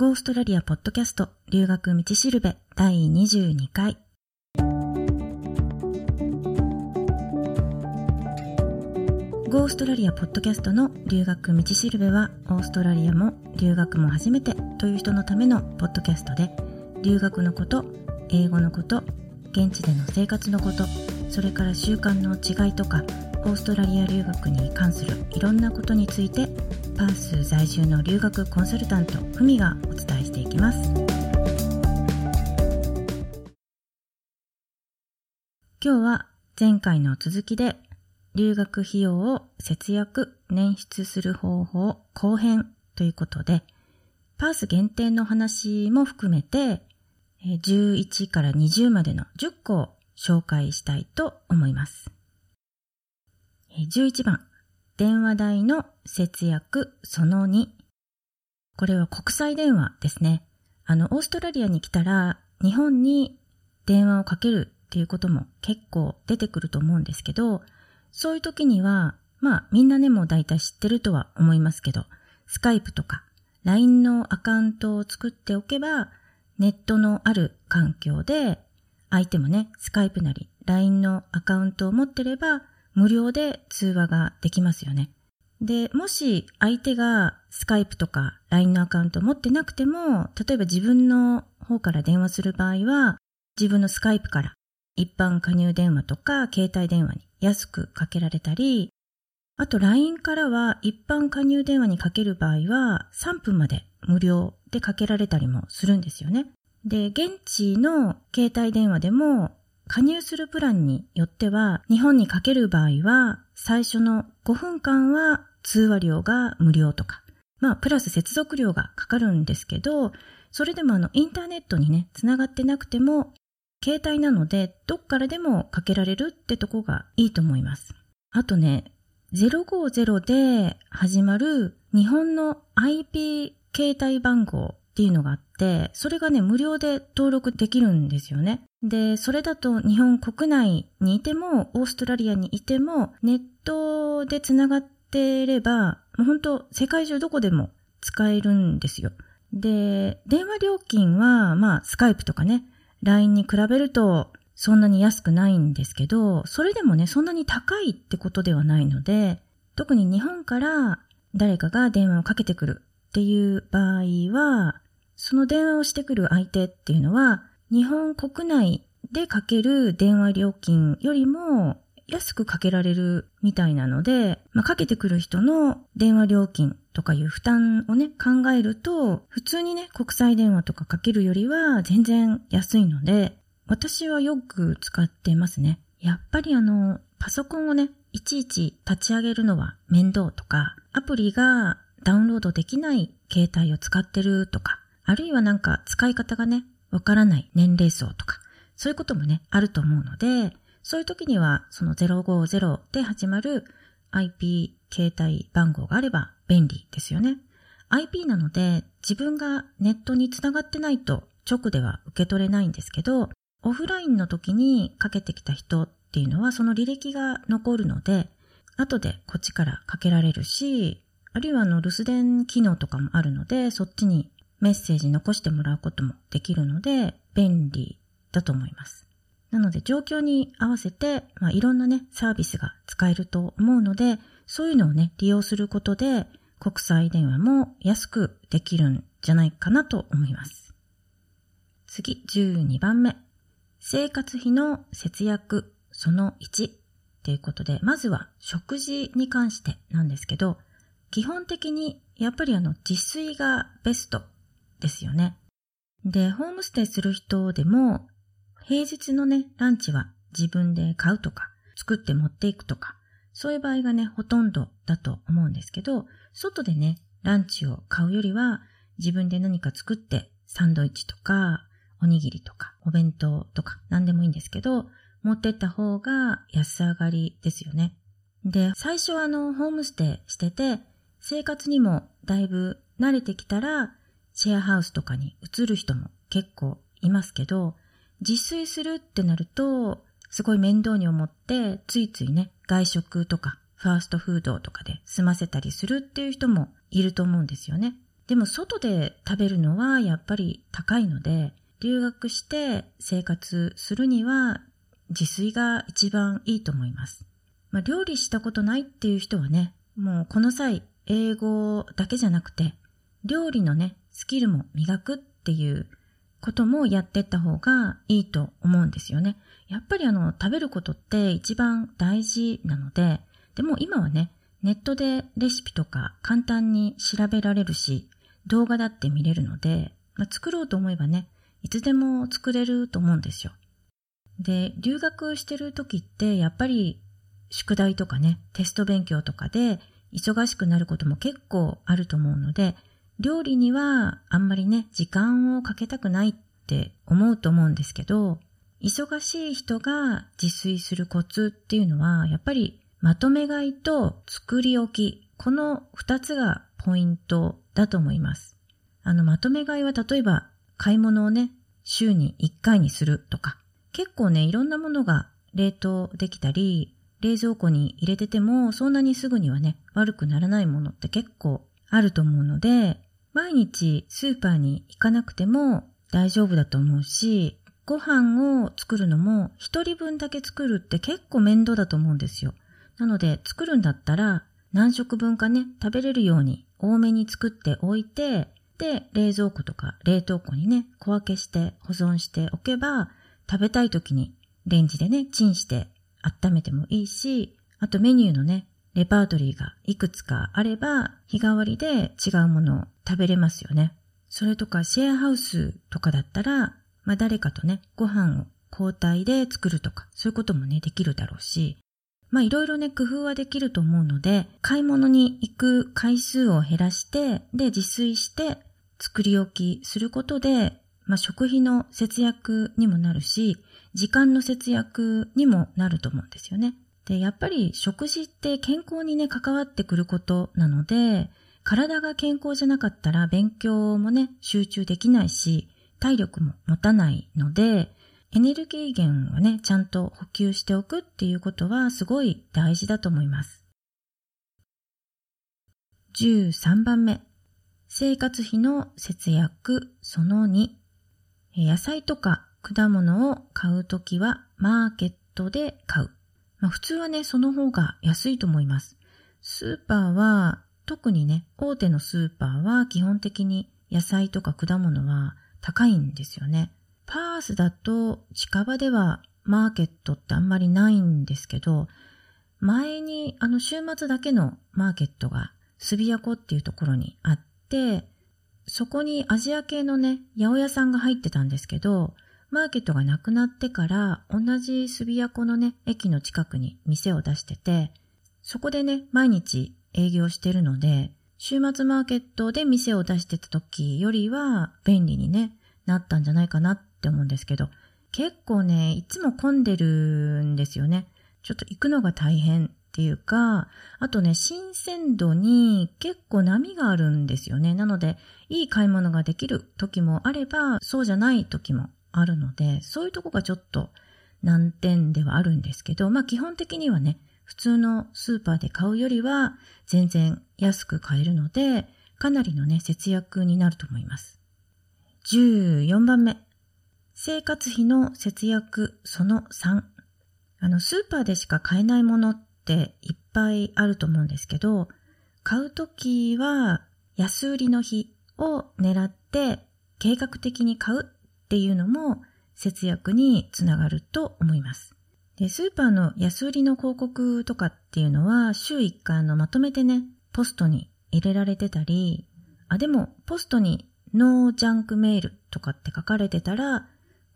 ゴーストラリアポッドキャスト留学道しるべ第22回。ゴーストラリアポッドキャストの留学道しるべはオーストラリアも留学も初めてという人のためのポッドキャストで留学のこと、英語のこと、現地での生活のこと、それから習慣の違いとかオーストラリア留学に関するいろんなことについてパース在住の留学コンサルタントふみがお伝えしていきます今日は前回の続きで留学費用を節約、捻出する方法後編ということで、パース限定の話も含めて、11から20までの10個を紹介したいと思います。11番、電話代の節約その2。これは国際電話ですね。あの、オーストラリアに来たら、日本に電話をかけるっていうことも結構出てくると思うんですけど、そういう時には、まあみんなねもう大体知ってるとは思いますけど、スカイプとか LINE のアカウントを作っておけば、ネットのある環境で、相手もね、スカイプなり LINE のアカウントを持ってれば、無料で通話ができますよね。で、もし相手がスカイプとか LINE のアカウントを持ってなくても、例えば自分の方から電話する場合は、自分のスカイプから一般加入電話とか携帯電話に安くかけられたり、あと LINE からは一般加入電話にかける場合は3分まで無料でかけられたりもするんですよね。で、現地の携帯電話でも加入するプランによっては日本にかける場合は最初の5分間は通話料が無料とか、まあプラス接続料がかかるんですけど、それでもあのインターネットにね、つながってなくても携帯なので、どっからでもかけられるってとこがいいと思います。あとね、050で始まる日本の IP 携帯番号っていうのがあって、それがね、無料で登録できるんですよね。で、それだと日本国内にいても、オーストラリアにいても、ネットで繋がっていれば、もう本当世界中どこでも使えるんですよ。で、電話料金は、まあ、スカイプとかね、LINE に比べるとそんなに安くないんですけど、それでもね、そんなに高いってことではないので、特に日本から誰かが電話をかけてくるっていう場合は、その電話をしてくる相手っていうのは、日本国内でかける電話料金よりも安くかけられるみたいなので、まあ、かけてくる人の電話料金とかいう負担をね、考えると、普通にね、国際電話とかかけるよりは全然安いので、私はよく使ってますね。やっぱりあの、パソコンをね、いちいち立ち上げるのは面倒とか、アプリがダウンロードできない携帯を使ってるとか、あるいはなんか使い方がね、わからない年齢層とか、そういうこともね、あると思うので、そういう時には、その050で始まる IP 携帯番号があれば便利ですよね。IP なので自分がネットにつながってないと直では受け取れないんですけど、オフラインの時にかけてきた人っていうのはその履歴が残るので、後でこっちからかけられるし、あるいはあの留守電機能とかもあるので、そっちにメッセージ残してもらうこともできるので、便利だと思います。なので状況に合わせて、まあ、いろんなね、サービスが使えると思うので、そういうのをね、利用することで、国際電話も安くできるんじゃないかなと思います。次、12番目。生活費の節約その1ということで、まずは食事に関してなんですけど、基本的にやっぱりあの自炊がベストですよね。で、ホームステイする人でも平日のね、ランチは自分で買うとか、作って持っていくとか、そういう場合がね、ほとんどだと思うんですけど、外でね、ランチを買うよりは、自分で何か作って、サンドイッチとか、おにぎりとか、お弁当とか、何でもいいんですけど、持ってった方が安上がりですよね。で、最初はあの、ホームステイしてて、生活にもだいぶ慣れてきたら、シェアハウスとかに移る人も結構いますけど、自炊するってなると、すごい面倒に思って、ついついね、外食とか、ファーストフードとかで済ませたりするっていう人もいると思うんですよね。でも外で食べるのはやっぱり高いので、留学して生活するには自炊が一番いいと思います。まあ、料理したことないっていう人はね、もうこの際英語だけじゃなくて、料理のね、スキルも磨くっていうこともやってった方がいいと思うんですよね。やっぱりあの、食べることって一番大事なので、でも今はね、ネットでレシピとか簡単に調べられるし、動画だって見れるので、まあ、作ろうと思えばね、いつでも作れると思うんですよ。で、留学してる時ってやっぱり宿題とかね、テスト勉強とかで忙しくなることも結構あると思うので、料理にはあんまりね、時間をかけたくないって思うと思うんですけど、忙しい人が自炊するコツっていうのは、やっぱりまとめ買いと作り置き、この二つがポイントだと思います。あの、まとめ買いは例えば買い物をね、週に一回にするとか、結構ね、いろんなものが冷凍できたり、冷蔵庫に入れててもそんなにすぐにはね、悪くならないものって結構あると思うので、毎日スーパーに行かなくても大丈夫だと思うし、ご飯を作るのも一人分だけ作るって結構面倒だと思うんですよ。なので作るんだったら何食分かね、食べれるように多めに作っておいて、で、冷蔵庫とか冷凍庫にね、小分けして保存しておけば、食べたい時にレンジでね、チンして温めてもいいし、あとメニューのね、レパートリーがいくつかあれば、日替わりで違うものを食べれますよね。それとかシェアハウスとかだったら、まあ誰かとね、ご飯を交代で作るとか、そういうこともね、できるだろうし、まあいろいろね、工夫はできると思うので、買い物に行く回数を減らして、で、自炊して作り置きすることで、まあ食費の節約にもなるし、時間の節約にもなると思うんですよね。で、やっぱり食事って健康にね、関わってくることなので、体が健康じゃなかったら勉強もね、集中できないし、体力も持たないので、エネルギー源をね、ちゃんと補給しておくっていうことはすごい大事だと思います。13番目。生活費の節約その2。野菜とか果物を買うときはマーケットで買う。まあ、普通はね、その方が安いと思います。スーパーは、特にね、大手のスーパーは基本的に野菜とか果物は高いんですよね。パースだと近場ではマーケットってあんまりないんですけど、前にあの週末だけのマーケットがスビヤコっていうところにあって、そこにアジア系のね、八百屋さんが入ってたんですけど、マーケットがなくなってから同じスビヤコのね、駅の近くに店を出してて、そこでね、毎日営業してるので、週末マーケットで店を出してた時よりは便利にね、なったんじゃないかなって思うんですけど、結構ね、いつも混んでるんですよね。ちょっと行くのが大変っていうか、あとね、新鮮度に結構波があるんですよね。なので、いい買い物ができる時もあれば、そうじゃない時もあるので、そういうとこがちょっと難点ではあるんですけど、まあ基本的にはね、普通のスーパーで買うよりは全然安く買えるので、かなりのね、節約になると思います。14番目。生活費の節約その3。あの、スーパーでしか買えないものっていっぱいあると思うんですけど、買うときは安売りの日を狙って計画的に買うっていうのも節約につながると思います。で、スーパーの安売りの広告とかっていうのは週1回のまとめてね、ポストに入れられてたり、あ、でもポストにノージャンクメールとかって書かれてたら、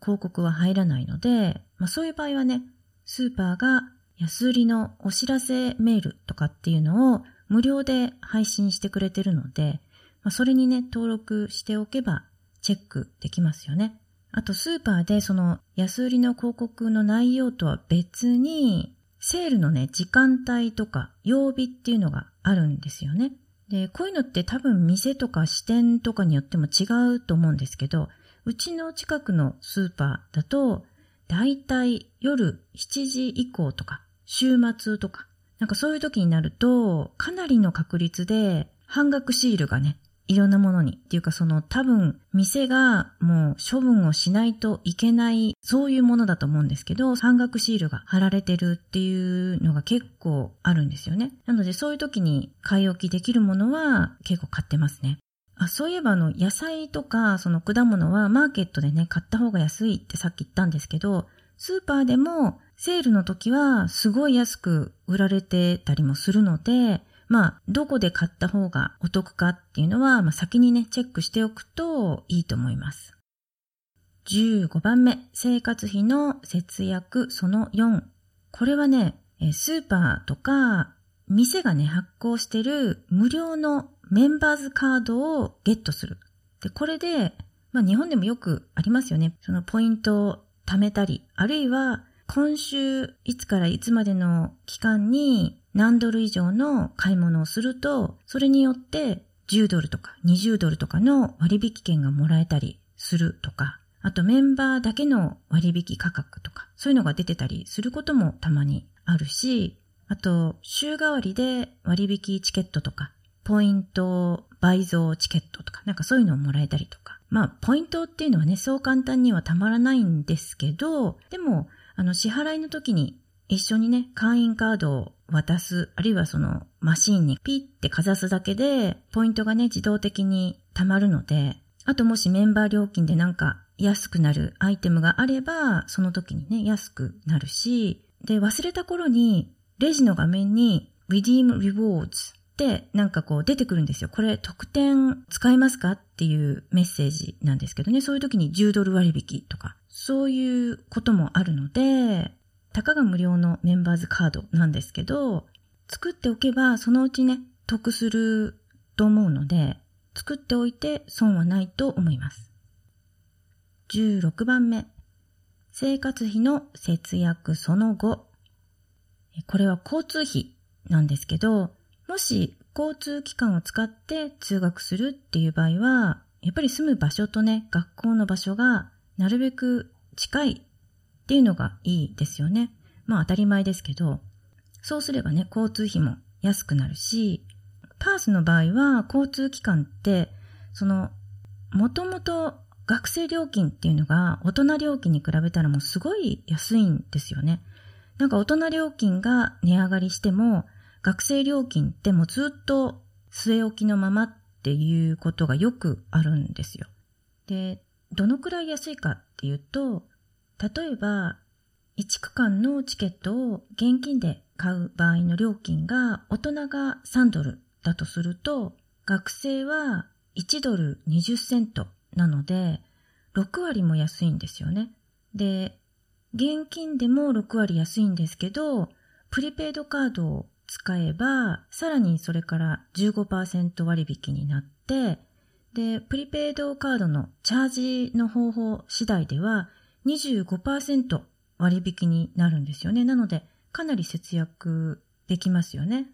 広告は入らないので、まあそういう場合はね、スーパーが安売りのお知らせメールとかっていうのを無料で配信してくれてるので、まあ、それにね、登録しておけばチェックできますよね。あとスーパーでその安売りの広告の内容とは別に、セールのね、時間帯とか曜日っていうのがあるんですよね。で、こういうのって多分店とか支店とかによっても違うと思うんですけど、うちの近くのスーパーだと、だいたい夜7時以降とか、週末とか、なんかそういう時になると、かなりの確率で半額シールがね、いろんなものに。っていうかその多分店がもう処分をしないといけないそういうものだと思うんですけど山岳シールが貼られてるっていうのが結構あるんですよね。なのでそういう時に買い置きできるものは結構買ってますね。あ、そういえばあの野菜とかその果物はマーケットでね買った方が安いってさっき言ったんですけどスーパーでもセールの時はすごい安く売られてたりもするのでまあ、どこで買った方がお得かっていうのは、まあ、先にね、チェックしておくといいと思います。15番目、生活費の節約その4。これはね、スーパーとか、店がね、発行してる無料のメンバーズカードをゲットする。で、これで、まあ日本でもよくありますよね。そのポイントを貯めたり、あるいは今週いつからいつまでの期間に何ドル以上の買い物をすると、それによって10ドルとか20ドルとかの割引券がもらえたりするとか、あとメンバーだけの割引価格とか、そういうのが出てたりすることもたまにあるし、あと週替わりで割引チケットとか、ポイント倍増チケットとか、なんかそういうのをもらえたりとか。まあ、ポイントっていうのはね、そう簡単にはたまらないんですけど、でも、あの、支払いの時に一緒にね、会員カードを渡す、あるいはそのマシンにピッてかざすだけで、ポイントがね、自動的に貯まるので、あともしメンバー料金でなんか安くなるアイテムがあれば、その時にね、安くなるし、で、忘れた頃に、レジの画面に、Redeem Rewards ってなんかこう出てくるんですよ。これ特典使いますかっていうメッセージなんですけどね、そういう時に10ドル割引とか、そういうこともあるので、たかが無料のメンバーズカードなんですけど、作っておけばそのうちね、得すると思うので、作っておいて損はないと思います。16番目。生活費の節約その後。これは交通費なんですけど、もし交通機関を使って通学するっていう場合は、やっぱり住む場所とね、学校の場所がなるべく近いっていうのがいいですよね。まあ当たり前ですけど、そうすればね、交通費も安くなるし、パースの場合は交通機関って、その、もともと学生料金っていうのが大人料金に比べたらもうすごい安いんですよね。なんか大人料金が値上がりしても、学生料金ってもうずっと据え置きのままっていうことがよくあるんですよ。で、どのくらい安いかっていうと、例えば、1区間のチケットを現金で買う場合の料金が大人が3ドルだとすると、学生は1ドル20セントなので、6割も安いんですよね。で、現金でも6割安いんですけど、プリペイドカードを使えば、さらにそれから15%割引になって、で、プリペイドカードのチャージの方法次第では、25%割引になるんですよね。なので、かなり節約できますよね。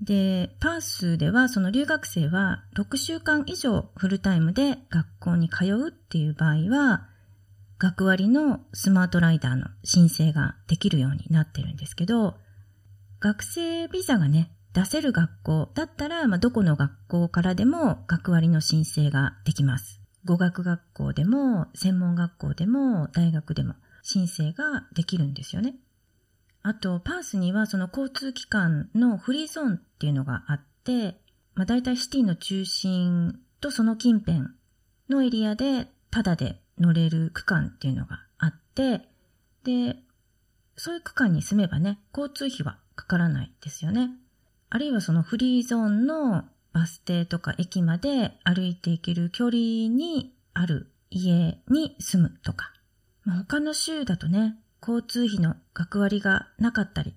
で、パースではその留学生は6週間以上フルタイムで学校に通うっていう場合は、学割のスマートライダーの申請ができるようになってるんですけど、学生ビザがね、出せる学校だったら、まあ、どこの学校からでも学割の申請ができます。語学学校でも、専門学校でも、大学でも申請ができるんですよね。あと、パースにはその交通機関のフリーゾーンっていうのがあって、まあ、大体シティの中心とその近辺のエリアでタダで乗れる区間っていうのがあって、で、そういう区間に住めばね、交通費はかからないですよね。あるいはそのフリーゾーンのバス停とか駅まで歩いていける距離にある家に住むとか。まあ、他の州だとね、交通費の学割がなかったり、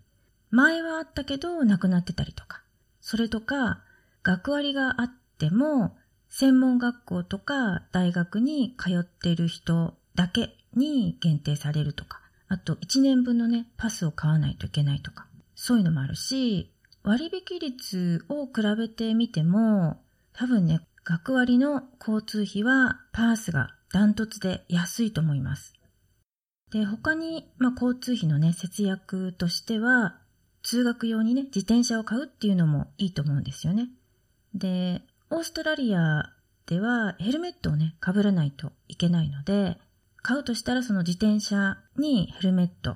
前はあったけどなくなってたりとか。それとか、学割があっても、専門学校とか大学に通っている人だけに限定されるとか。あと1年分のね、パスを買わないといけないとか。そういうのもあるし、割引率を比べてみても、多分ね、学割の交通費はパースがダントツで安いと思います。で、他に、まあ、交通費のね、節約としては、通学用にね、自転車を買うっていうのもいいと思うんですよね。で、オーストラリアではヘルメットをね、被らないといけないので、買うとしたらその自転車にヘルメット。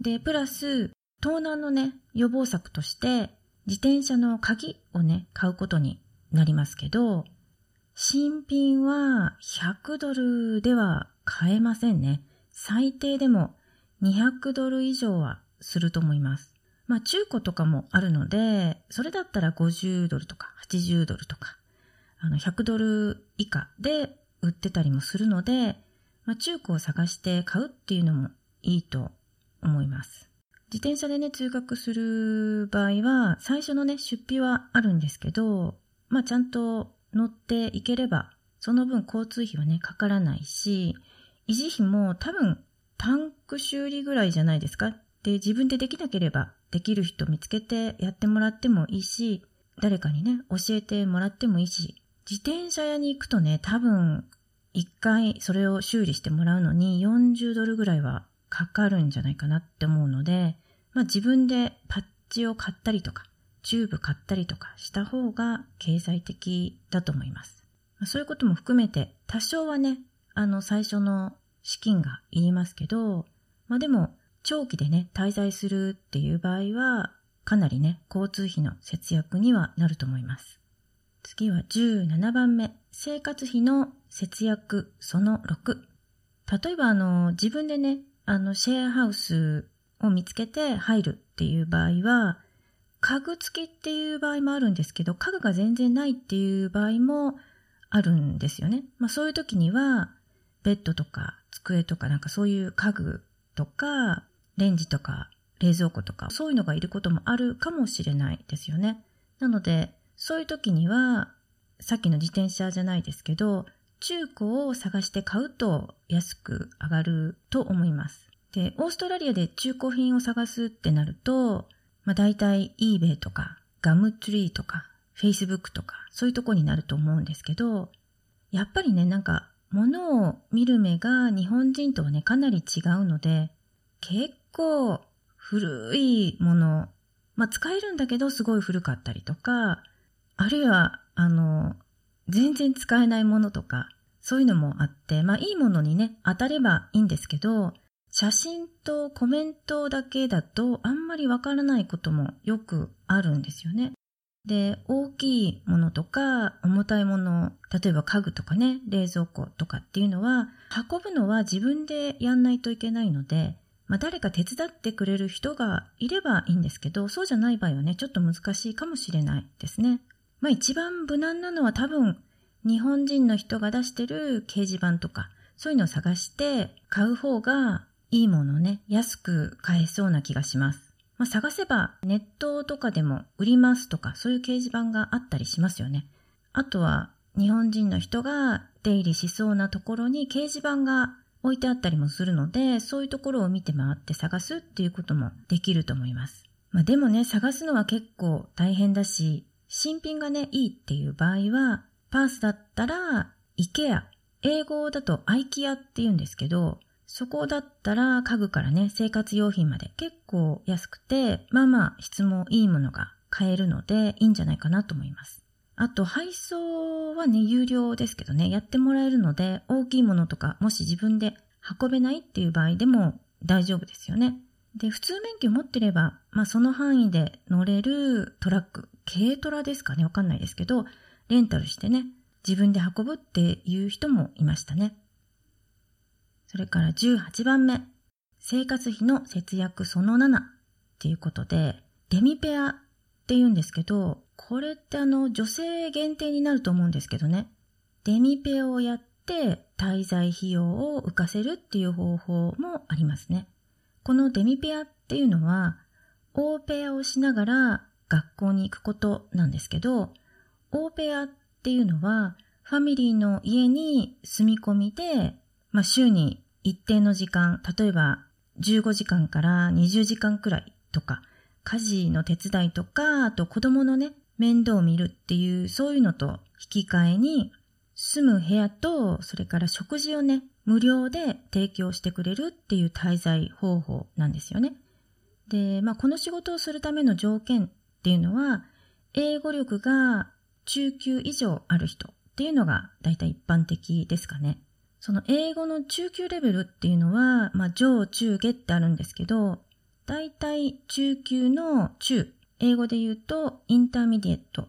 で、プラス、盗難のね、予防策として、自転車の鍵をね、買うことになりますけど、新品は100ドルでは買えませんね。最低でも200ドル以上はすると思います。まあ中古とかもあるので、それだったら50ドルとか80ドルとか、あの100ドル以下で売ってたりもするので、まあ中古を探して買うっていうのもいいと思います。自転車でね、通学する場合は、最初のね、出費はあるんですけど、まあちゃんと乗っていければ、その分交通費はね、かからないし、維持費も多分タンク修理ぐらいじゃないですか。で、自分でできなければできる人見つけてやってもらってもいいし、誰かにね、教えてもらってもいいし、自転車屋に行くとね、多分、一回それを修理してもらうのに40ドルぐらいはかかるんじゃないかなって思うので、まあ自分でパッチを買ったりとか、チューブ買ったりとかした方が経済的だと思います。そういうことも含めて、多少はね、あの最初の資金がいりますけど、まあでも、長期でね、滞在するっていう場合は、かなりね、交通費の節約にはなると思います。次は17番目、生活費の節約その6。例えばあの、自分でね、あの、シェアハウスを見つけて入るっていう場合は、家具付きっていう場合もあるんですけど、家具が全然ないっていう場合もあるんですよね。まあそういう時には、ベッドとか机とかなんかそういう家具とか、レンジとか冷蔵庫とか、そういうのがいることもあるかもしれないですよね。なので、そういう時には、さっきの自転車じゃないですけど、中古を探して買うと安く上がると思います。で、オーストラリアで中古品を探すってなると、まあ大体 eBay とかガムツリーとか Facebook とかそういうとこになると思うんですけど、やっぱりね、なんか物を見る目が日本人とはね、かなり違うので、結構古いもの、まあ使えるんだけどすごい古かったりとか、あるいは、あの、全然使えないものとか、そういうのもあって、まあいいものにね、当たればいいんですけど、写真とコメントだけだとあんまりわからないこともよくあるんですよね。で、大きいものとか重たいもの、例えば家具とかね、冷蔵庫とかっていうのは、運ぶのは自分でやんないといけないので、まあ、誰か手伝ってくれる人がいればいいんですけど、そうじゃない場合はね、ちょっと難しいかもしれないですね。まあ一番無難なのは多分、日本人の人が出してる掲示板とか、そういうのを探して買う方がいいものをね、安く買えそうな気がします。まあ、探せばネットとかでも売りますとかそういう掲示板があったりしますよね。あとは日本人の人が出入りしそうなところに掲示板が置いてあったりもするので、そういうところを見て回って探すっていうこともできると思います。まあ、でもね、探すのは結構大変だし、新品がね、いいっていう場合は、パースだったら、IKEA、英語だと IKEA って言うんですけど、そこだったら家具からね、生活用品まで結構安くて、まあまあ質もいいものが買えるのでいいんじゃないかなと思います。あと配送はね、有料ですけどね、やってもらえるので、大きいものとか、もし自分で運べないっていう場合でも大丈夫ですよね。で、普通免許持ってれば、まあその範囲で乗れるトラック、軽トラですかね、わかんないですけど、レンタルしてね、自分で運ぶっていう人もいましたね。それから18番目。生活費の節約その7っていうことで、デミペアって言うんですけど、これってあの女性限定になると思うんですけどね。デミペアをやって滞在費用を浮かせるっていう方法もありますね。このデミペアっていうのは、オーペアをしながら学校に行くことなんですけど、オーペアっていうのは、ファミリーの家に住み込みで、まあ、週に一定の時間、例えば15時間から20時間くらいとか、家事の手伝いとか、あと子供のね、面倒を見るっていう、そういうのと引き換えに、住む部屋と、それから食事をね、無料で提供してくれるっていう滞在方法なんですよね。で、まあ、この仕事をするための条件っていうのは、英語力が中級以上ある人っていうのが大体一般的ですかね。その英語の中級レベルっていうのは、まあ、上中下ってあるんですけど、大体中級の中、英語で言うと intermediate っ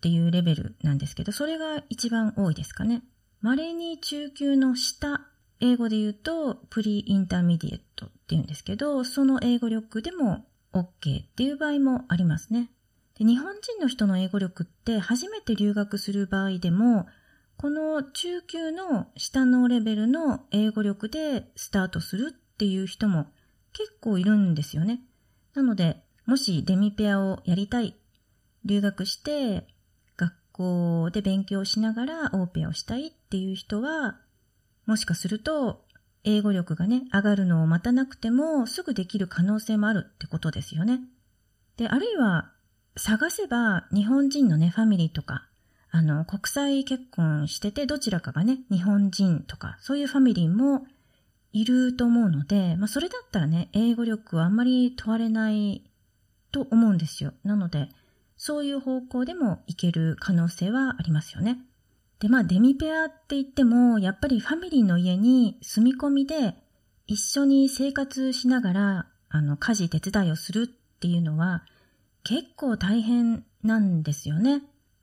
ていうレベルなんですけど、それが一番多いですかね。稀に中級の下、英語で言うと pre-intermediate っていうんですけど、その英語力でも OK っていう場合もありますね。で日本人の人の英語力って初めて留学する場合でも、この中級の下のレベルの英語力でスタートするっていう人も結構いるんですよね。なので、もしデミペアをやりたい、留学して学校で勉強しながらオーペアをしたいっていう人は、もしかすると英語力がね、上がるのを待たなくてもすぐできる可能性もあるってことですよね。で、あるいは探せば日本人のね、ファミリーとか、あの、国際結婚しててどちらかがね、日本人とか、そういうファミリーもいると思うので、まあそれだったらね、英語力はあんまり問われないと思うんですよ。なので、そういう方向でもいける可能性はありますよね。で、まあ、デミペアって言っても、やっぱりファミリーの家に住み込みで一緒に生活しながら、あの、家事手伝いをするっていうのは結構大変なんですよね。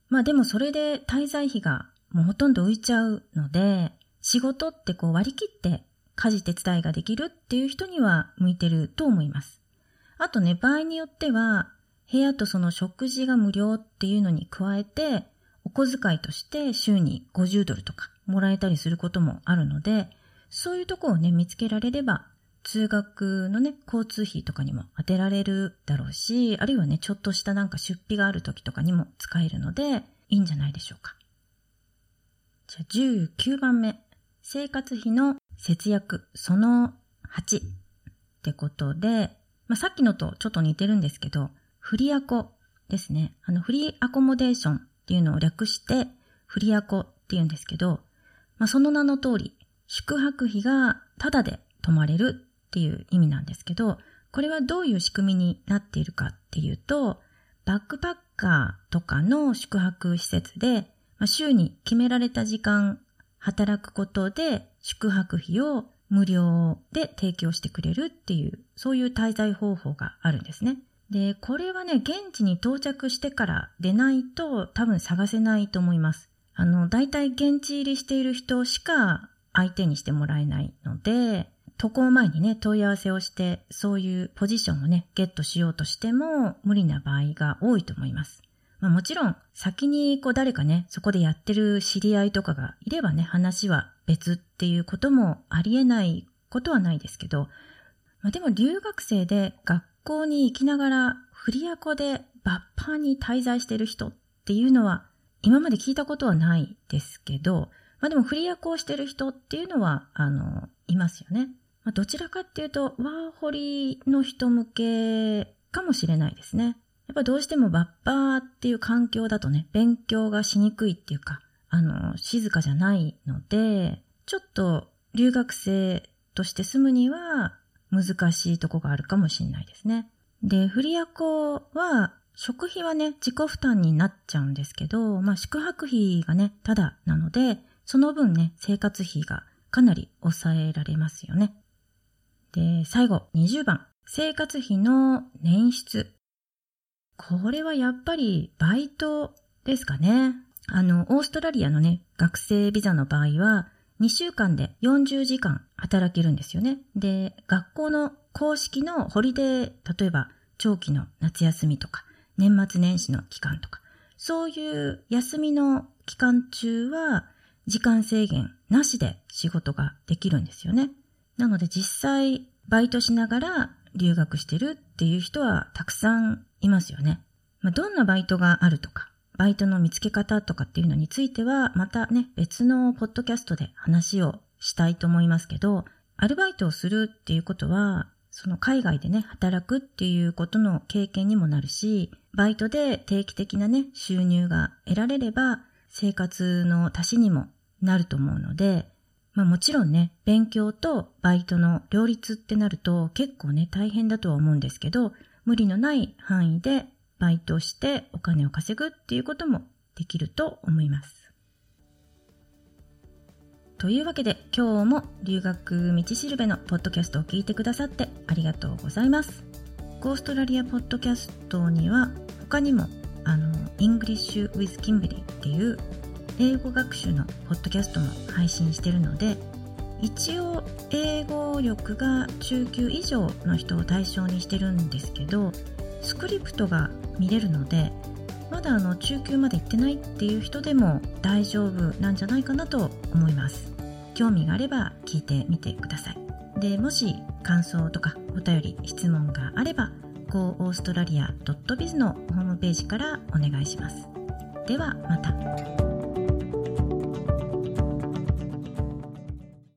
まあでもそれで滞在費がもうほとんど浮いちゃうので、仕事ってこう割り切って家事手伝いができるっていう人には向いてると思います。あとね、場合によっては、部屋とその食事が無料っていうのに加えて、お小遣いとして週に50ドルとかもらえたりすることもあるので、そういうとこをね、見つけられれば、通学のね、交通費とかにも当てられるだろうし、あるいはね、ちょっとしたなんか出費がある時とかにも使えるので、いいんじゃないでしょうか。じゃあ19番目。生活費の節約その8ってことで、まあ、さっきのとちょっと似てるんですけど、フリアコですね。あの、フリーアコモデーションっていうのを略して、フリアコって言うんですけど、まあ、その名の通り、宿泊費がタダで泊まれるっていう意味なんですけど、これはどういう仕組みになっているかっていうと、バックパッカーとかの宿泊施設で、まあ、週に決められた時間働くことで宿泊費を無料で提供してくれるっていう、そういう滞在方法があるんですね。で、これはね、現地に到着してからでないと多分探せないと思います。あの、大体現地入りしている人しか相手にしてもらえないので、渡航前にね、問い合わせをして、そういうポジションをね、ゲットしようとしても無理な場合が多いと思います。まあもちろん、先にこう誰かね、そこでやってる知り合いとかがいればね、話は別っていうこともありえないことはないですけど、まあでも留学生で学校に行きながらフリアコでバッパーに滞在してる人っていうのは今まで聞いたことはないですけど、まあでもフリアコをしてる人っていうのは、あの、いますよね。まあ、どちらかっていうと、ワーホリの人向けかもしれないですね。やっぱどうしてもバッパーっていう環境だとね、勉強がしにくいっていうか、あの、静かじゃないので、ちょっと留学生として住むには難しいとこがあるかもしれないですね。で、フリアコは、食費はね、自己負担になっちゃうんですけど、まあ宿泊費がね、ただなので、その分ね、生活費がかなり抑えられますよね。で、最後、20番。生活費の捻出。これはやっぱりバイトですかね。あの、オーストラリアのね、学生ビザの場合は、2週間で40時間働けるんですよね。で、学校の公式のホリデー、例えば長期の夏休みとか、年末年始の期間とか、そういう休みの期間中は時間制限なしで仕事ができるんですよね。なので実際バイトしながら留学してるっていう人はたくさんいますよね。まあ、どんなバイトがあるとか、バイトの見つけ方とかっていうのについては、またね、別のポッドキャストで話をしたいと思いますけど、アルバイトをするっていうことは、その海外でね、働くっていうことの経験にもなるし、バイトで定期的なね、収入が得られれば、生活の足しにもなると思うので、まあもちろんね、勉強とバイトの両立ってなると結構ね、大変だとは思うんですけど、無理のない範囲でバイトしてお金を稼ぐっていうこともできると思います。というわけで今日も留学道しるべのポッドキャストを聞いてくださってありがとうございます。オーストラリアポッドキャストには他にもあの English with Kimberly っていう英語学習のポッドキャストも配信してるので一応英語力が中級以上の人を対象にしてるんですけどスクリプトが見れるのでまだあの中級まで行ってないっていう人でも大丈夫なんじゃないかなと思います。興味があれば聞いてみてください。でもし感想とかお便り質問があれば goaustralia.biz のホームページからお願いします。ではまた。